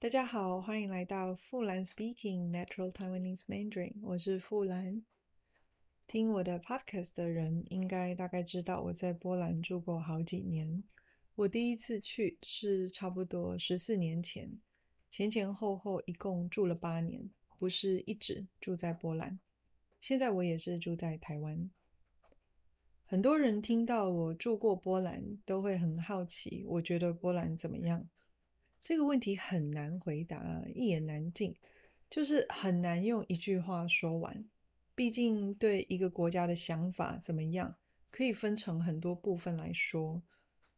大家好，欢迎来到富兰 Speaking Natural Taiwanese Mandarin。我是富兰。听我的 podcast 的人应该大概知道我在波兰住过好几年。我第一次去是差不多十四年前，前前后后一共住了八年，不是一直住在波兰。现在我也是住在台湾。很多人听到我住过波兰，都会很好奇，我觉得波兰怎么样？这个问题很难回答，一言难尽，就是很难用一句话说完。毕竟对一个国家的想法怎么样，可以分成很多部分来说。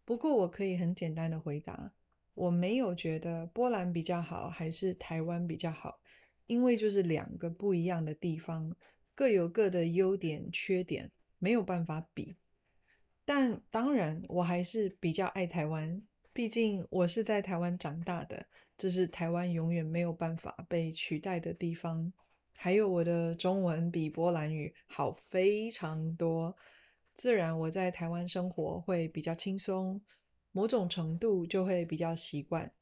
不过我可以很简单的回答，我没有觉得波兰比较好，还是台湾比较好，因为就是两个不一样的地方，各有各的优点缺点，没有办法比。但当然，我还是比较爱台湾。毕竟我是在台湾长大的，这是台湾永远没有办法被取代的地方。还有我的中文比波兰语好非常多，自然我在台湾生活会比较轻松，某种程度就会比较习惯。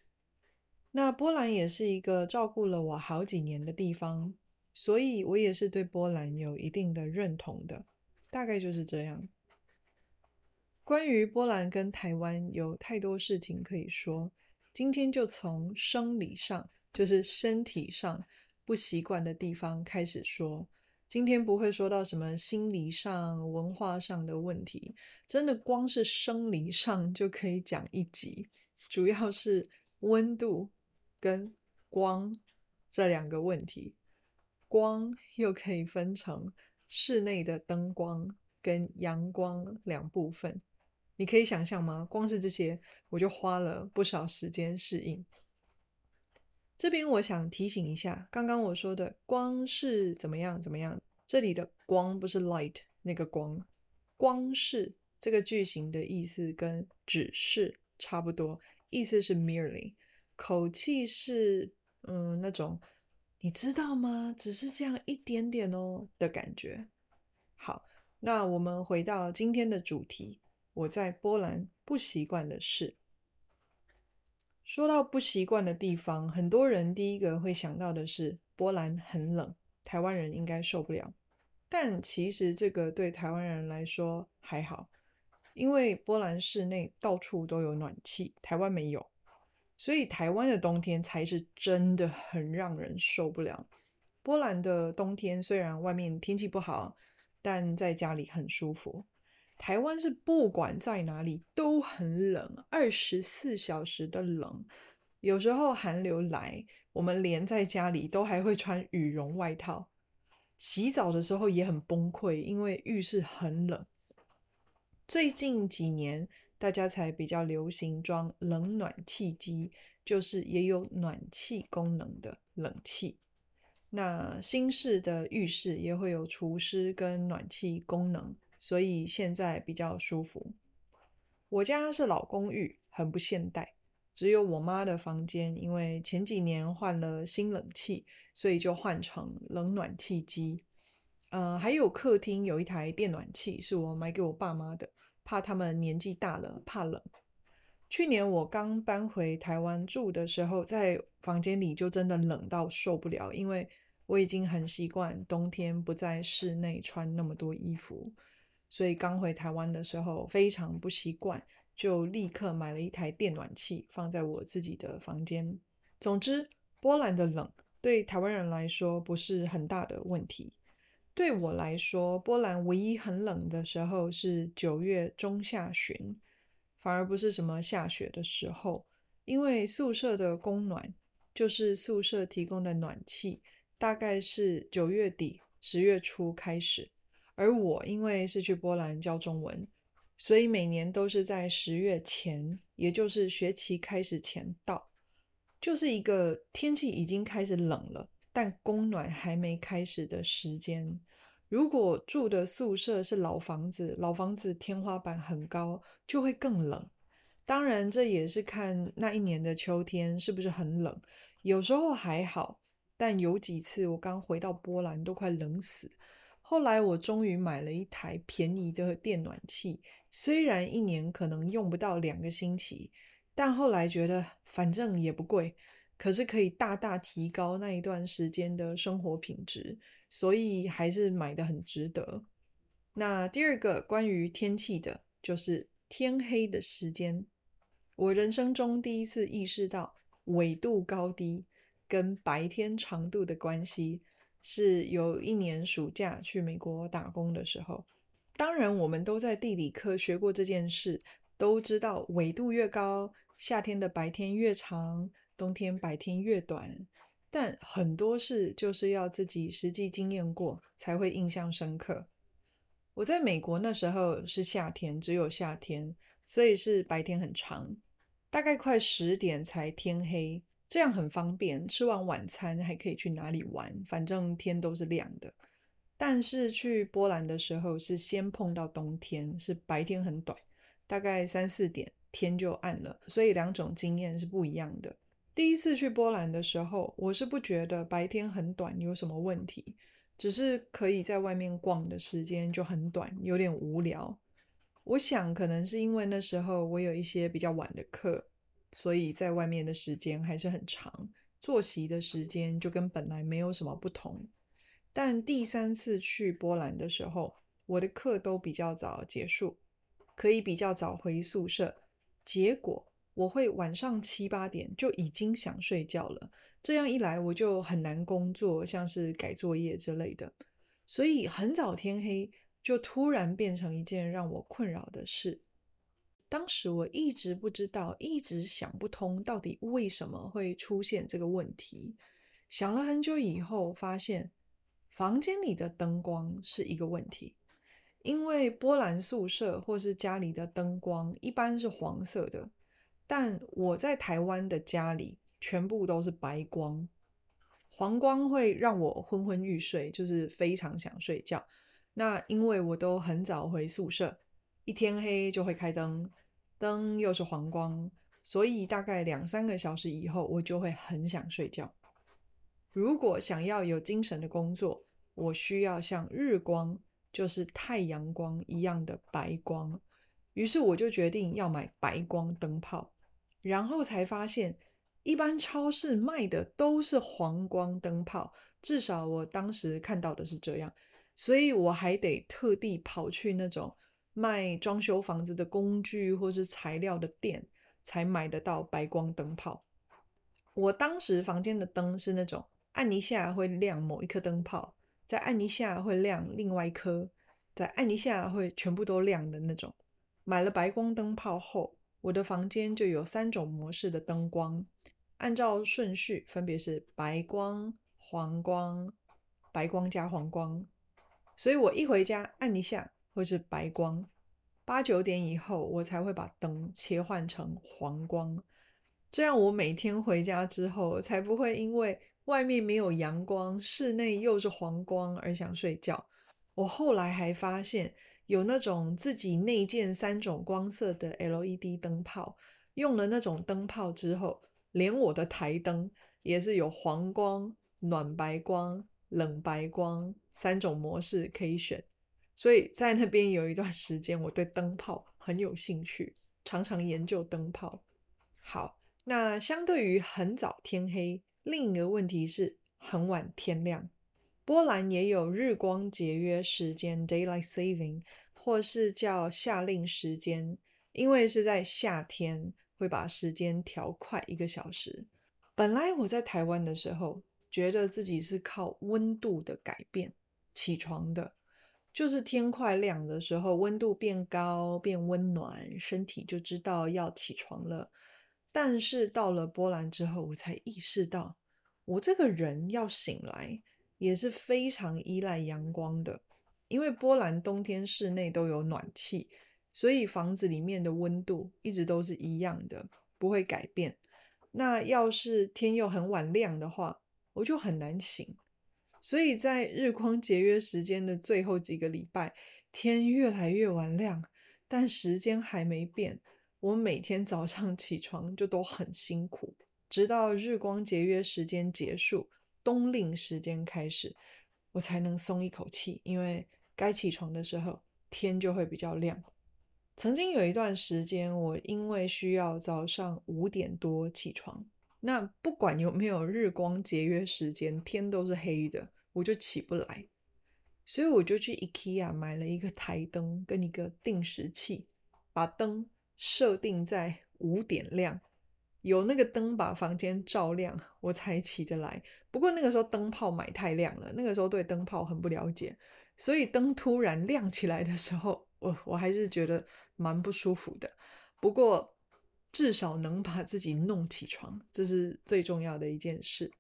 那波兰也是一个照顾了我好几年的地方，所以我也是对波兰有一定的认同的，大概就是这样。关于波兰跟台湾有太多事情可以说，今天就从生理上，就是身体上不习惯的地方开始说。今天不会说到什么心理上、文化上的问题，真的光是生理上就可以讲一集，主要是温度跟光这两个问题。光又可以分成室内的灯光跟阳光两部分。你可以想象吗？光是这些，我就花了不少时间适应。这边我想提醒一下，刚刚我说的光是怎么样怎么样，这里的光不是 light 那个光，光是这个句型的意思跟只是差不多，意思是 merely，口气是嗯那种你知道吗？只是这样一点点哦的感觉。好，那我们回到今天的主题。我在波兰不习惯的事。说到不习惯的地方，很多人第一个会想到的是波兰很冷，台湾人应该受不了。但其实这个对台湾人来说还好，因为波兰室内到处都有暖气，台湾没有，所以台湾的冬天才是真的很让人受不了。波兰的冬天虽然外面天气不好，但在家里很舒服。台湾是不管在哪里都很冷，二十四小时的冷，有时候寒流来，我们连在家里都还会穿羽绒外套。洗澡的时候也很崩溃，因为浴室很冷。最近几年，大家才比较流行装冷暖气机，就是也有暖气功能的冷气。那新式的浴室也会有除湿跟暖气功能。所以现在比较舒服。我家是老公寓，很不现代，只有我妈的房间，因为前几年换了新冷气，所以就换成冷暖气机。呃，还有客厅有一台电暖气，是我买给我爸妈的，怕他们年纪大了怕冷。去年我刚搬回台湾住的时候，在房间里就真的冷到受不了，因为我已经很习惯冬天不在室内穿那么多衣服。所以刚回台湾的时候非常不习惯，就立刻买了一台电暖气放在我自己的房间。总之，波兰的冷对台湾人来说不是很大的问题。对我来说，波兰唯一很冷的时候是九月中下旬，反而不是什么下雪的时候，因为宿舍的供暖就是宿舍提供的暖气，大概是九月底十月初开始。而我因为是去波兰教中文，所以每年都是在十月前，也就是学期开始前到，就是一个天气已经开始冷了，但供暖还没开始的时间。如果住的宿舍是老房子，老房子天花板很高，就会更冷。当然，这也是看那一年的秋天是不是很冷，有时候还好，但有几次我刚回到波兰都快冷死。后来我终于买了一台便宜的电暖器，虽然一年可能用不到两个星期，但后来觉得反正也不贵，可是可以大大提高那一段时间的生活品质，所以还是买得很值得。那第二个关于天气的，就是天黑的时间。我人生中第一次意识到纬度高低跟白天长度的关系，是有一年暑假去美国打工的时候。当然，我们都在地理课学过这件事，都知道纬度越高，夏天的白天越长，冬天白天越短。但很多事就是要自己实际经验过，才会印象深刻。我在美国那时候是夏天，只有夏天，所以是白天很长。大概快十点才天黑，这样很方便。吃完晚餐还可以去哪里玩，反正天都是亮的。但是去波兰的时候是先碰到冬天，是白天很短，大概三四点天就暗了，所以两种经验是不一样的。第一次去波兰的时候，我是不觉得白天很短有什么问题，只是可以在外面逛的时间就很短，有点无聊。我想可能是因为那时候我有一些比较晚的课，所以在外面的时间还是很长，作息的时间就跟本来没有什么不同。但第三次去波兰的时候，我的课都比较早结束，可以比较早回宿舍。结果我会晚上七八点就已经想睡觉了，这样一来我就很难工作，像是改作业之类的。所以很早天黑。就突然变成一件让我困扰的事。当时我一直不知道，一直想不通，到底为什么会出现这个问题。想了很久以后，发现房间里的灯光是一个问题。因为波兰宿舍或是家里的灯光一般是黄色的，但我在台湾的家里全部都是白光。黄光会让我昏昏欲睡，就是非常想睡觉。那因为我都很早回宿舍，一天黑就会开灯，灯又是黄光，所以大概两三个小时以后，我就会很想睡觉。如果想要有精神的工作，我需要像日光，就是太阳光一样的白光。于是我就决定要买白光灯泡，然后才发现，一般超市卖的都是黄光灯泡，至少我当时看到的是这样。所以我还得特地跑去那种卖装修房子的工具或是材料的店，才买得到白光灯泡。我当时房间的灯是那种按一下会亮某一颗灯泡，再按一下会亮另外一颗，再按一下会全部都亮的那种。买了白光灯泡后，我的房间就有三种模式的灯光，按照顺序分别是白光、黄光、白光加黄光。所以我一回家按一下或是白光，八九点以后我才会把灯切换成黄光，这样我每天回家之后才不会因为外面没有阳光，室内又是黄光而想睡觉。我后来还发现有那种自己内建三种光色的 LED 灯泡，用了那种灯泡之后，连我的台灯也是有黄光、暖白光、冷白光。三种模式可以选，所以在那边有一段时间，我对灯泡很有兴趣，常常研究灯泡。好，那相对于很早天黑，另一个问题是很晚天亮。波兰也有日光节约时间 （daylight saving） 或是叫夏令时间，因为是在夏天，会把时间调快一个小时。本来我在台湾的时候，觉得自己是靠温度的改变。起床的，就是天快亮的时候，温度变高变温暖，身体就知道要起床了。但是到了波兰之后，我才意识到，我这个人要醒来也是非常依赖阳光的。因为波兰冬天室内都有暖气，所以房子里面的温度一直都是一样的，不会改变。那要是天又很晚亮的话，我就很难醒。所以在日光节约时间的最后几个礼拜，天越来越晚亮，但时间还没变。我每天早上起床就都很辛苦，直到日光节约时间结束，冬令时间开始，我才能松一口气，因为该起床的时候天就会比较亮。曾经有一段时间，我因为需要早上五点多起床，那不管有没有日光节约时间，天都是黑的，我就起不来。所以我就去 IKEA 买了一个台灯跟一个定时器，把灯设定在五点亮，有那个灯把房间照亮，我才起得来。不过那个时候灯泡买太亮了，那个时候对灯泡很不了解，所以灯突然亮起来的时候，我我还是觉得蛮不舒服的。不过至少能把自己弄起床，这是最重要的一件事。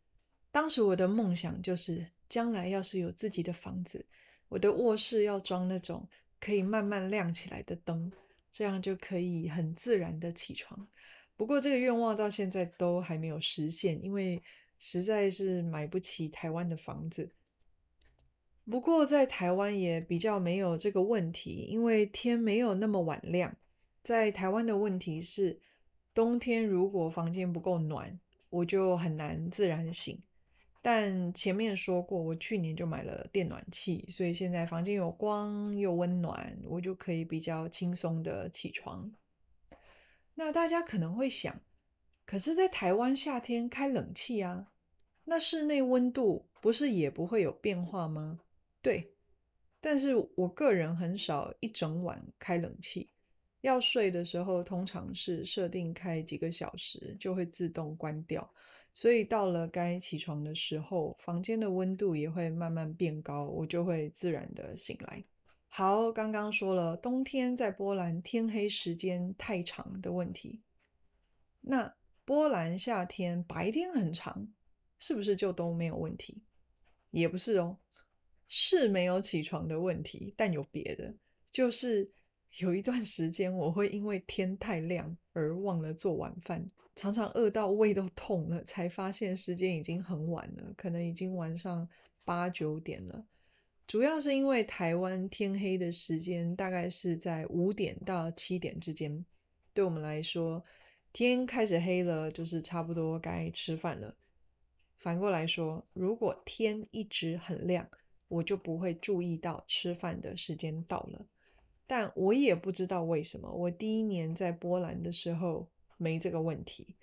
当时我的梦想就是，将来要是有自己的房子，我的卧室要装那种可以慢慢亮起来的灯，这样就可以很自然的起床。不过这个愿望到现在都还没有实现，因为实在是买不起台湾的房子。不过在台湾也比较没有这个问题，因为天没有那么晚亮。在台湾的问题是，冬天如果房间不够暖，我就很难自然醒。但前面说过，我去年就买了电暖气，所以现在房间有光又温暖，我就可以比较轻松的起床。那大家可能会想，可是，在台湾夏天开冷气啊，那室内温度不是也不会有变化吗？对，但是我个人很少一整晚开冷气。要睡的时候，通常是设定开几个小时，就会自动关掉。所以到了该起床的时候，房间的温度也会慢慢变高，我就会自然的醒来。好，刚刚说了冬天在波兰天黑时间太长的问题，那波兰夏天白天很长，是不是就都没有问题？也不是哦，是没有起床的问题，但有别的，就是。有一段时间，我会因为天太亮而忘了做晚饭，常常饿到胃都痛了，才发现时间已经很晚了，可能已经晚上八九点了。主要是因为台湾天黑的时间大概是在五点到七点之间，对我们来说，天开始黑了就是差不多该吃饭了。反过来说，如果天一直很亮，我就不会注意到吃饭的时间到了。但我也不知道为什么，我第一年在波兰的时候没这个问题，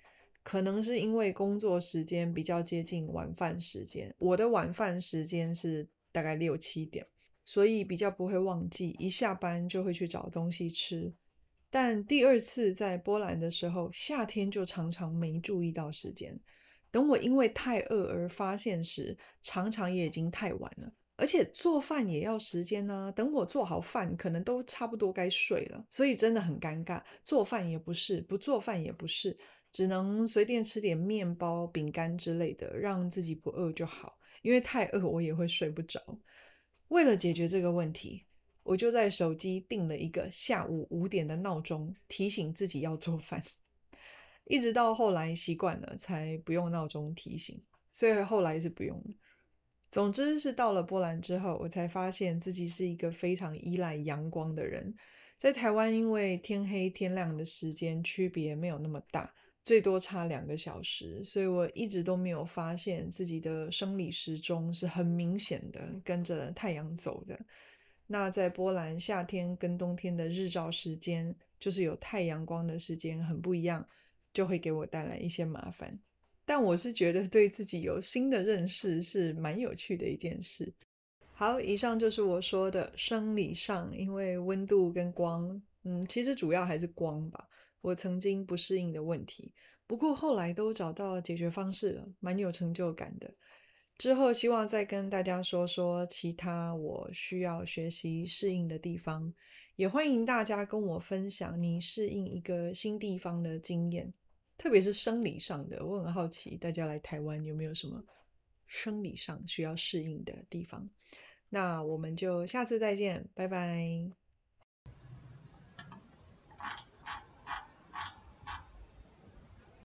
可能是因为工作时间比较接近晚饭时间，我的晚饭时间是大概六七点，所以比较不会忘记，一下班就会去找东西吃。但第二次在波兰的时候，夏天就常常没注意到时间，等我因为太饿而发现时，常常也已经太晚了。而且做饭也要时间呢、等我做好饭，可能都差不多该睡了，所以真的很尴尬。做饭也不是，不做饭也不是，只能随便吃点面包、饼干之类的，让自己不饿就好。因为太饿，我也会睡不着。为了解决这个问题，我就在手机定了一个下午五点的闹钟，提醒自己要做饭。一直到后来习惯了，才不用闹钟提醒。所以后来是不用。总之是到了波兰之后，我才发现自己是一个非常依赖阳光的人。在台湾，因为天黑天亮的时间区别没有那么大，最多差两个小时，所以我一直都没有发现自己的生理时钟是很明显的跟着太阳走的。那在波兰，夏天跟冬天的日照时间，就是有太阳光的时间很不一样，就会给我带来一些麻烦。但我是觉得对自己有新的认识是蛮有趣的一件事。好，以上就是我说的生理上，因为温度跟光，嗯，其实主要还是光吧。我曾经不适应的问题，不过后来都找到解决方式了，蛮有成就感的。之后希望再跟大家说说其他我需要学习适应的地方，也欢迎大家跟我分享你适应一个新地方的经验。特别是生理上的，我很好奇大家来台湾有没有什么生理上需要适应的地方。那我们就下次再见，拜拜。